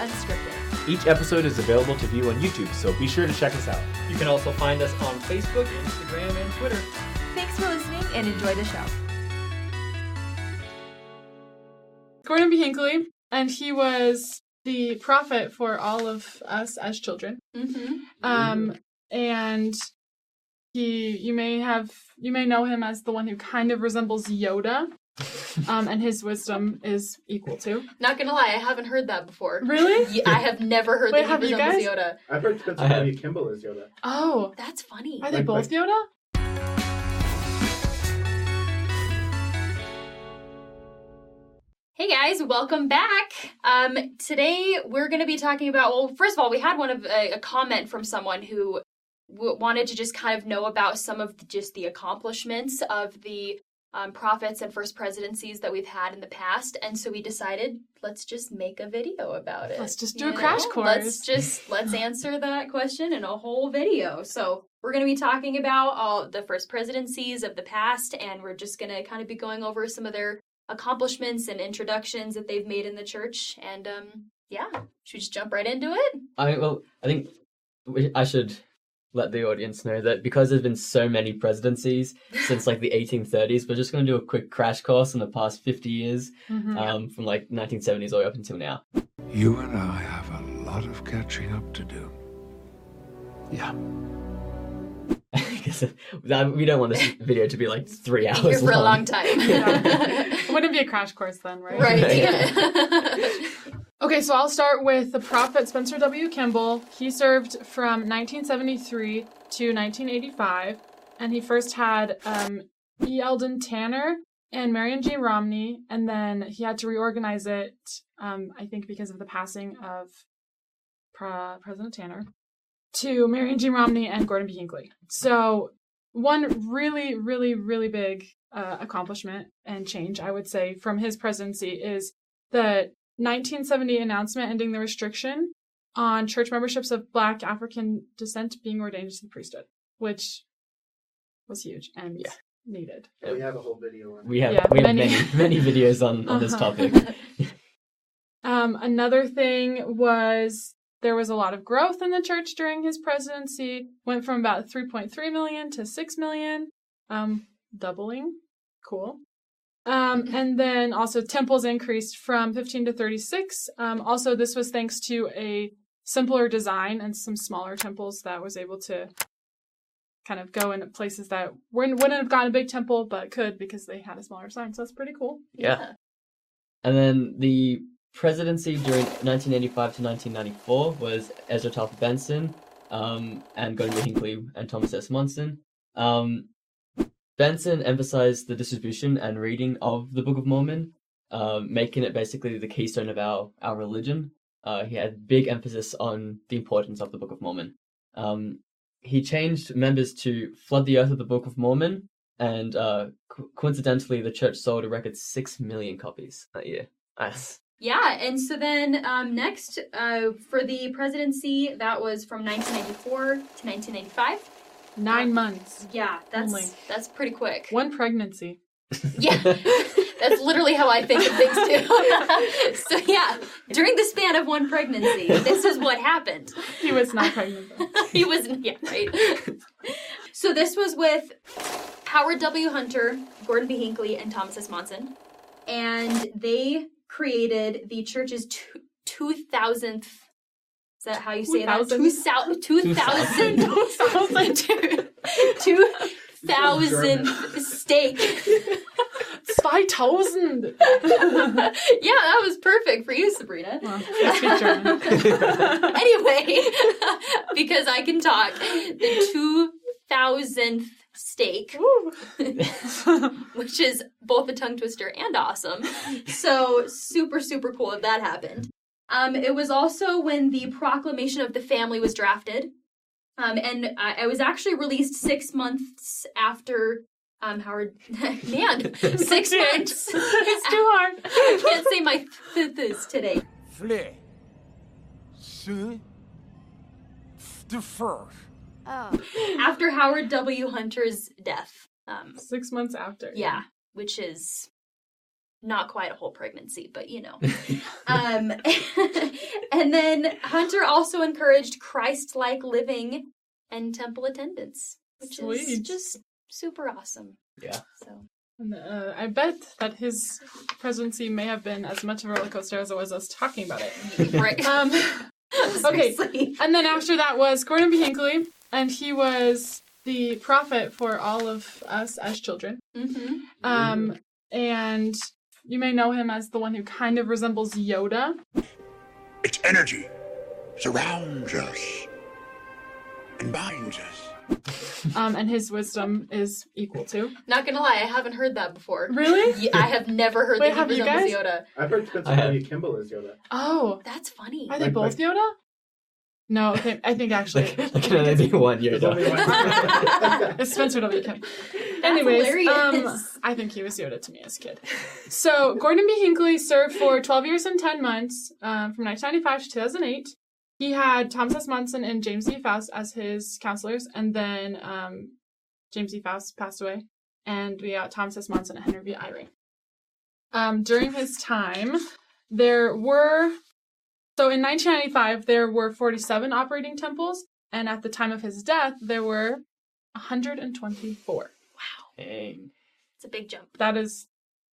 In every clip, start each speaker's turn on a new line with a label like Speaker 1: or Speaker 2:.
Speaker 1: Unscripted.
Speaker 2: Each episode is available to view on YouTube, so be sure to check us out.
Speaker 3: You can also find us on Facebook, Instagram, and Twitter.
Speaker 1: Thanks for listening and enjoy the show.
Speaker 4: Gordon B. Hinckley, and he was the prophet for all of us as children.
Speaker 5: Mm-hmm.
Speaker 4: Um, and he, you may have, you may know him as the one who kind of resembles Yoda. Um, and his wisdom is equal to.
Speaker 5: Not gonna lie, I haven't heard that before.
Speaker 4: Really?
Speaker 5: Yeah, I have never heard
Speaker 4: Wait,
Speaker 5: that
Speaker 4: have
Speaker 5: he
Speaker 4: you
Speaker 5: resembles
Speaker 4: guys?
Speaker 5: Yoda.
Speaker 6: I've heard Spencer
Speaker 2: I have-
Speaker 6: W. Kimball is Yoda.
Speaker 4: Oh,
Speaker 5: That's funny.
Speaker 4: are they
Speaker 6: Like-
Speaker 4: both
Speaker 6: like-
Speaker 4: Yoda?
Speaker 5: Hey guys, welcome back. Um, today we're going to be talking about. Well, first of all, we had one of a, a comment from someone who w- wanted to just kind of know about some of the, just the accomplishments of the um, prophets and first presidencies that we've had in the past, and so we decided let's just make a video about it.
Speaker 4: Let's just do
Speaker 5: you
Speaker 4: a crash course.
Speaker 5: Let's just let's answer that question in a whole video. So we're going to be talking about all the first presidencies of the past, and we're just going to kind of be going over some of their accomplishments and introductions that they've made in the church. And um, yeah, should we just jump right into it?
Speaker 3: I well, I think I should let the audience know that because there's been so many presidencies since like the 1830s, we're just going to do a quick crash course in the past 50 years,
Speaker 4: Mhm.
Speaker 3: um, from like 1970s all the way up until now.
Speaker 7: You and I have a lot of catching up to do.
Speaker 6: Yeah.
Speaker 3: We don't want this video to be like three hours
Speaker 5: Here for a
Speaker 3: long.
Speaker 5: long time.
Speaker 4: It wouldn't be a crash course then, right?
Speaker 5: right.
Speaker 3: Yeah.
Speaker 4: Okay, so I'll start with the prophet Spencer W. Kimball. He served from 1973 to 1985, and he first had um, E. Eldon Tanner and Marion G. Romney, and then he had to reorganize it, um, I think because of the passing of Pre- President Tanner, to Marion G. Romney and Gordon B. Hinckley. So, one really, really, really big uh, accomplishment and change, I would say, from his presidency is the 1970 announcement ending the restriction on church memberships of Black African descent being ordained to the priesthood, which was huge and
Speaker 3: Yeah.
Speaker 4: needed.
Speaker 6: We have a whole video on
Speaker 3: We have
Speaker 4: Yeah,
Speaker 3: we have
Speaker 4: many-
Speaker 3: many many videos on on this
Speaker 4: Uh-huh.
Speaker 3: topic.
Speaker 4: Um, another thing was there was a lot of growth in the church during his presidency. Went from about 3.3 million to 6 million, um, doubling. Cool. Um, and then also temples increased from 15 to 36. Um, also, this was thanks to a simpler design and some smaller temples that was able to kind of go in places that wouldn't wouldn't have gotten a big temple, but could because they had a smaller sign. So that's pretty cool.
Speaker 3: Yeah. And then the presidency during 1985 to 1994 was Ezra Taft Benson, um, and Gordon B. Hinckley and Thomas S. Monson. Um, Benson emphasized the distribution and reading of the Book of Mormon, um, making it basically the keystone of our, our religion. Uh, he had big emphasis on the importance of the Book of Mormon. Um, he changed members to flood the earth with the Book of Mormon, and uh, co- coincidentally, the church sold a record six million copies that year. Nice.
Speaker 5: Yeah, and so then um, next uh, for the presidency, that was from 1994 to 1995.
Speaker 4: Nine months,
Speaker 5: Yeah, oh that's
Speaker 4: Only.
Speaker 5: that's pretty quick.
Speaker 4: one pregnancy.
Speaker 5: Yeah, that's literally how I think of things too. so yeah, during the span of one pregnancy, this is what happened.
Speaker 4: He was not pregnant. Though.
Speaker 5: he wasn't. Yeah, right. so this was with Howard W. Hunter, Gordon B. Hinckley, and Thomas S. Monson, and they created the church's two thousandth. Is that how you say that?
Speaker 4: 2000th?
Speaker 5: Two thousand. Two thousandth stake.
Speaker 4: Zwei tausend.
Speaker 5: yeah, that was perfect for you, Sabrina.
Speaker 4: Well, I speak German.
Speaker 5: anyway, because I can talk, the two thousandth stake, which is both a tongue twister and awesome. So super, super cool that that happened. Um, it was also when the Proclamation of the Family was drafted, um, and I, I was actually released six months after um, Howard. Man, six months.
Speaker 4: it's too hard.
Speaker 5: I can't say my th- this today.
Speaker 8: Fleur. Ce. De first.
Speaker 5: after Howard W. Hunter's death. Um,
Speaker 4: Six months after.
Speaker 5: yeah, which is not quite a whole pregnancy, but you know. um, and then Hunter also encouraged Christ-like living and temple attendance, which is just super awesome.
Speaker 3: Yeah.
Speaker 5: So
Speaker 4: And, uh, I bet that his presidency may have been as much of a roller coaster as it was us talking about it.
Speaker 5: right.
Speaker 4: Um, okay, and then after that was Gordon B. Hinckley, and he was the prophet for all of us as children.
Speaker 5: hmm
Speaker 4: Um, and you may know him as the one who kind of resembles Yoda.
Speaker 7: Its energy surrounds us and binds us.
Speaker 4: Um, and his wisdom is equal to.
Speaker 5: Not gonna lie, I haven't heard that before.
Speaker 4: Really?
Speaker 5: Yeah, I have never heard
Speaker 4: Wait,
Speaker 5: that he
Speaker 4: have you
Speaker 5: resembles
Speaker 4: guys?
Speaker 5: Yoda.
Speaker 6: I've heard Spencer
Speaker 3: I have-
Speaker 6: Kimball is Yoda.
Speaker 4: Oh,
Speaker 5: That's funny.
Speaker 4: are they
Speaker 6: Like-
Speaker 4: both
Speaker 6: like-
Speaker 4: Yoda? No, okay, I think actually
Speaker 3: Like, like can only be one
Speaker 6: year. only
Speaker 3: Yoda.
Speaker 6: one.
Speaker 4: it's Spencer W. Kim.
Speaker 5: That's
Speaker 4: Anyways, um. I think he was Yoda to me as a kid. So Gordon B. Hinckley served for 12 years and 10 months um, from 1995 to 2008. He had Thomas S. Monson and James E. Faust as his counselors, and then um, James E. Faust passed away, and we got Thomas S. Monson and Henry B. Eyring. Um, during his time, there were so in 1995 there were 47 operating temples, and at the time of his death there were 124.
Speaker 3: Dang.
Speaker 5: It's a big jump.
Speaker 4: That is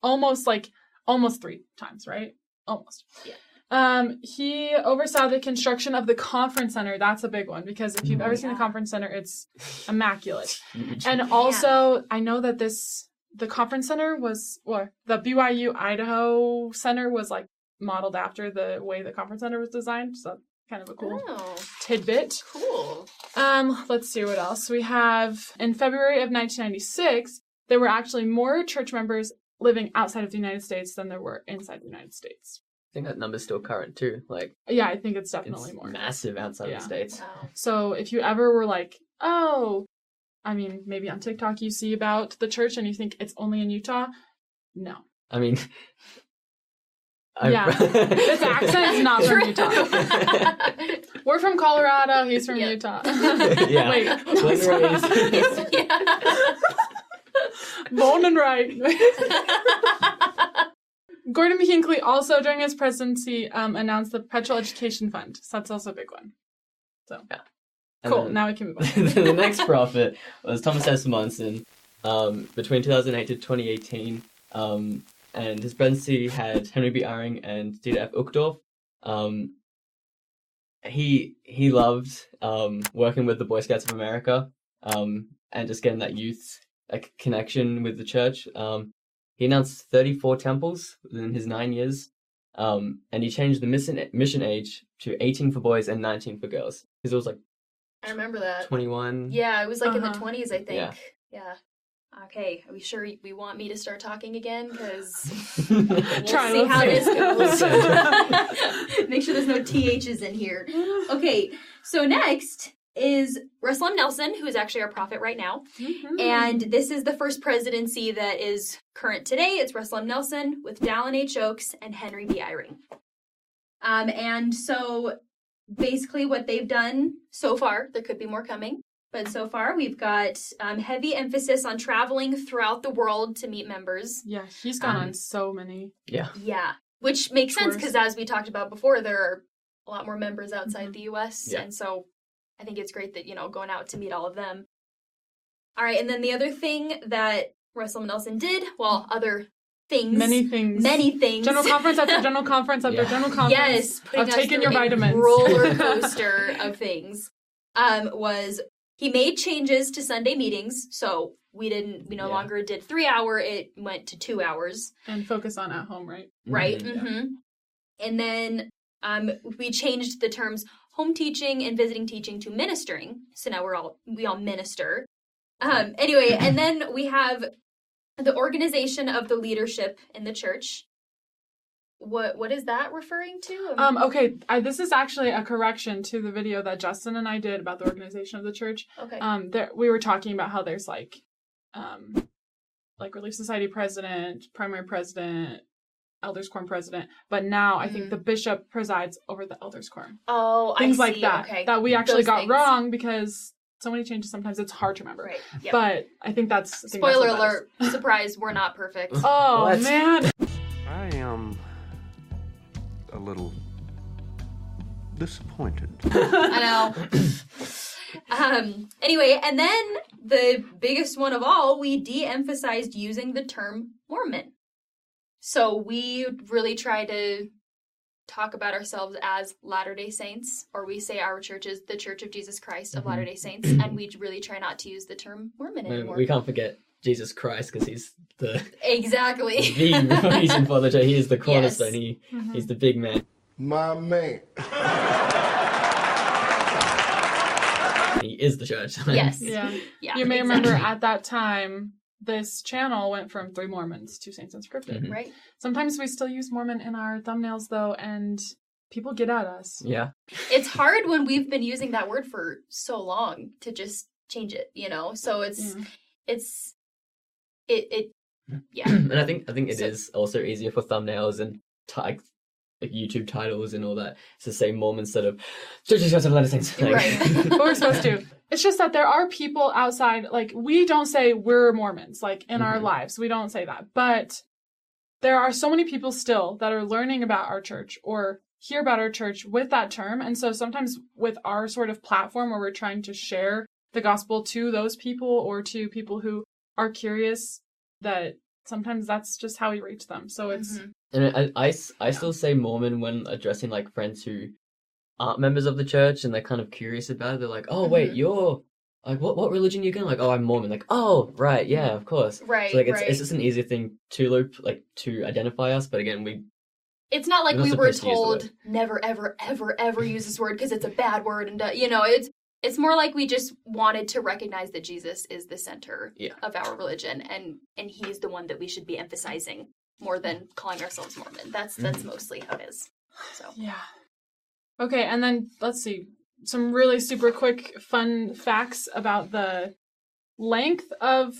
Speaker 4: almost like almost three times, right? Almost.
Speaker 5: Yeah.
Speaker 4: Um, he oversaw the construction of the conference center. That's a big one because if you've ever seen the conference center, it's immaculate.
Speaker 3: Huge.
Speaker 4: And also, I know that this the conference center was or the BYU Idaho Center was like modeled after the way the conference center was designed. So kind of a cool
Speaker 5: Oh,
Speaker 4: tidbit.
Speaker 5: cool.
Speaker 4: Um, let's see what else we have. In February of 1996, there were actually more church members living outside of the United States than there were inside the United States.
Speaker 3: I think that number's still current too. Like
Speaker 4: Yeah, I think it's definitely
Speaker 3: it's
Speaker 4: more.
Speaker 3: massive outside
Speaker 4: Yeah.
Speaker 3: of the states.
Speaker 5: Wow.
Speaker 4: So if you ever were like, oh, I mean, maybe on TikTok you see about the church and you think it's only in Utah, no.
Speaker 3: I mean, I've-
Speaker 4: Yeah. This accent is not from Utah. We're from Colorado. He's from
Speaker 5: Yeah.
Speaker 4: Utah.
Speaker 3: Yeah.
Speaker 4: Wait.
Speaker 3: Born and raised.
Speaker 5: yeah.
Speaker 4: Born and right. Gordon B. Hinckley also, during his presidency, um, announced the Perpetual Education Fund. So that's also a big one.
Speaker 3: And
Speaker 4: Cool.
Speaker 3: then-
Speaker 4: Now we can move on.
Speaker 3: the next prophet was Thomas S. Monson um, between 2008 to 2018. Um, and his presidency had Henry B. Eyring and Dieter F. Uchtdorf. Um, he he loved um, working with the Boy Scouts of America um, and just getting that youth like connection with the church. Um, he announced 34 temples within his nine years, um, and he changed the mission mission age to 18 for boys and 19 for girls because it was like
Speaker 5: I remember that.
Speaker 3: 21.
Speaker 5: Yeah, it was like in the
Speaker 4: Uh-huh.
Speaker 5: 20s, I think.
Speaker 3: Yeah.
Speaker 5: Yeah. Okay, are we sure we want me to start talking again? Because
Speaker 3: We'll
Speaker 5: we'll
Speaker 4: Try,
Speaker 5: see how this goes. Make sure there's no THs in here. Okay, so next is Russell M. Nelson, who is actually our prophet right now.
Speaker 4: Mhm.
Speaker 5: And this is the first presidency that is current today. It's Russell M. Nelson with Dallin H. Oaks and Henry B. Eyring. Um, and so basically what they've done so far, there could be more coming, but so far we've got um, heavy emphasis on traveling throughout the world to meet members.
Speaker 4: yeah, he's gone
Speaker 3: Um,
Speaker 4: on so many.
Speaker 3: Yeah.
Speaker 5: Yeah, which makes sense because as we talked about before, there are a lot more members outside
Speaker 4: Mhm.
Speaker 5: the US.
Speaker 3: Yeah.
Speaker 5: And so I think it's great that, you know, going out to meet all of them. All right. And then the other thing that Russell M. Nelson did, well, other things,
Speaker 4: Many things.
Speaker 5: many things.
Speaker 4: General conference after general conference after
Speaker 3: Yeah.
Speaker 4: general conference.
Speaker 5: Yes, putting
Speaker 4: I've
Speaker 5: us
Speaker 4: taken your
Speaker 5: a
Speaker 4: vitamins.
Speaker 5: roller coaster of things. Um, was he made changes to Sunday meetings, so we didn't, we no
Speaker 3: Yeah.
Speaker 5: longer did three hour. It went to two hours.
Speaker 4: and focus on at home, right?
Speaker 5: right?
Speaker 3: Mhm, yeah.
Speaker 5: And then um, we changed the terms home teaching and visiting teaching to ministering. So now we're all we all minister. Um, anyway, and then we have the organization of the leadership in the church. What what is that referring to?
Speaker 4: Um, okay, I, this is actually a correction to the video that Justin and I did about the organization of the church.
Speaker 5: okay.
Speaker 4: Um, there we were talking about how there's like, um, like Relief Society president, primary president, elders quorum president, but now I think
Speaker 5: Mhm.
Speaker 4: the bishop presides over the elders quorum.
Speaker 5: oh,
Speaker 4: Things
Speaker 5: I
Speaker 4: like
Speaker 5: see.
Speaker 4: that
Speaker 5: Okay.
Speaker 4: that That we actually
Speaker 5: Those
Speaker 4: got
Speaker 5: things.
Speaker 4: wrong because so many changes. Sometimes it's hard to remember.
Speaker 5: Right. Yep.
Speaker 4: But I think that's I think
Speaker 5: Spoiler
Speaker 4: that is.
Speaker 5: alert! Surprise, we're not perfect.
Speaker 4: Oh
Speaker 3: What?
Speaker 4: man.
Speaker 7: I am a little disappointed.
Speaker 5: I know. um, anyway, and then the biggest one of all, we de emphasized using the term Mormon. So we really try to talk about ourselves as Latter day Saints, or we say our church is the Church of Jesus Christ of
Speaker 3: Mhm.
Speaker 5: Latter day Saints, and we really try not to use the term Mormon anymore.
Speaker 3: we can't forget Jesus Christ because he's the
Speaker 5: Exactly.
Speaker 3: the reason for the church. He is the
Speaker 5: Yes.
Speaker 3: cornerstone. He
Speaker 4: Mhm.
Speaker 3: he's the big man.
Speaker 7: My man.
Speaker 3: He is the church.
Speaker 5: yes.
Speaker 4: Yeah.
Speaker 5: Yeah.
Speaker 4: you may remember at that time, this channel went from three Mormons to Saints Unscripted.
Speaker 3: Mhm.
Speaker 5: Right.
Speaker 4: Sometimes we still use Mormon in our thumbnails, though, and people get at us.
Speaker 3: Yeah.
Speaker 5: It's hard when we've been using that word for so long to just change it, you know? So it's
Speaker 4: Yeah.
Speaker 5: it's it it yeah.
Speaker 3: and I think I think it is
Speaker 5: So-
Speaker 3: also easier for thumbnails and like YouTube titles and all that to say Mormon instead of churches of Latter Saints. Like-
Speaker 5: Right.
Speaker 4: but we're supposed to. It's just that there are people outside, like, we don't say we're Mormons, like, in our
Speaker 3: Mhm.
Speaker 4: lives. We don't say that. But there are so many people still that are learning about our church or hear about our church with that term. And so sometimes with our sort of platform where we're trying to share the gospel to those people or to people who are curious, that sometimes that's just how we reach them. So it's,
Speaker 5: Mhm.
Speaker 3: And I, I, s- I still say Mormon when addressing like friends who aren't members of the church and they're kind of curious about it. They're like, "Oh, wait,
Speaker 5: Mhm.
Speaker 3: you're like what? What religion you going?" Like, "Oh, I'm Mormon." Like, "Oh, right, yeah, of course."
Speaker 5: Right.
Speaker 3: So like, it's
Speaker 5: right.
Speaker 3: it's just an easier thing to loop like to identify us. But again, we
Speaker 5: it's not like
Speaker 3: We're not
Speaker 5: we were
Speaker 3: supposed to
Speaker 5: told never ever ever ever use this word because it's a bad word and uh, you know it's it's more like we just wanted to recognize that Jesus is the center
Speaker 3: Yeah.
Speaker 5: of our religion and and he's the one that we should be emphasizing more than calling ourselves Mormon. That's that's
Speaker 3: Mm-hmm.
Speaker 5: mostly how it is. So
Speaker 4: Yeah. Okay, and then let's see some really super quick fun facts about the length of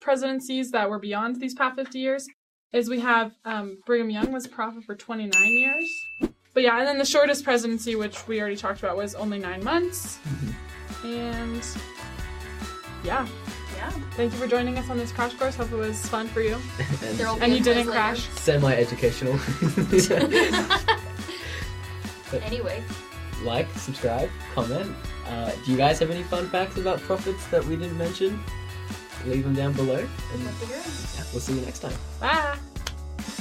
Speaker 4: presidencies that were beyond these past 50 years is we have um, Brigham Young was prophet for 29 years. But yeah, and then the shortest presidency, which we already talked about, was only nine months. And yeah,
Speaker 5: yeah,
Speaker 4: thank you for joining us on this crash course. Hope it was fun for you.
Speaker 3: and
Speaker 5: there will be
Speaker 4: And you didn't
Speaker 5: quiz
Speaker 4: crash.
Speaker 3: semi-educational.
Speaker 5: anyway,
Speaker 3: like, subscribe, comment. Uh, do you guys have any fun facts about prophets that we didn't mention? Leave them down below, and
Speaker 5: love to hear it.
Speaker 3: yeah, we'll see you next time.
Speaker 4: Bye.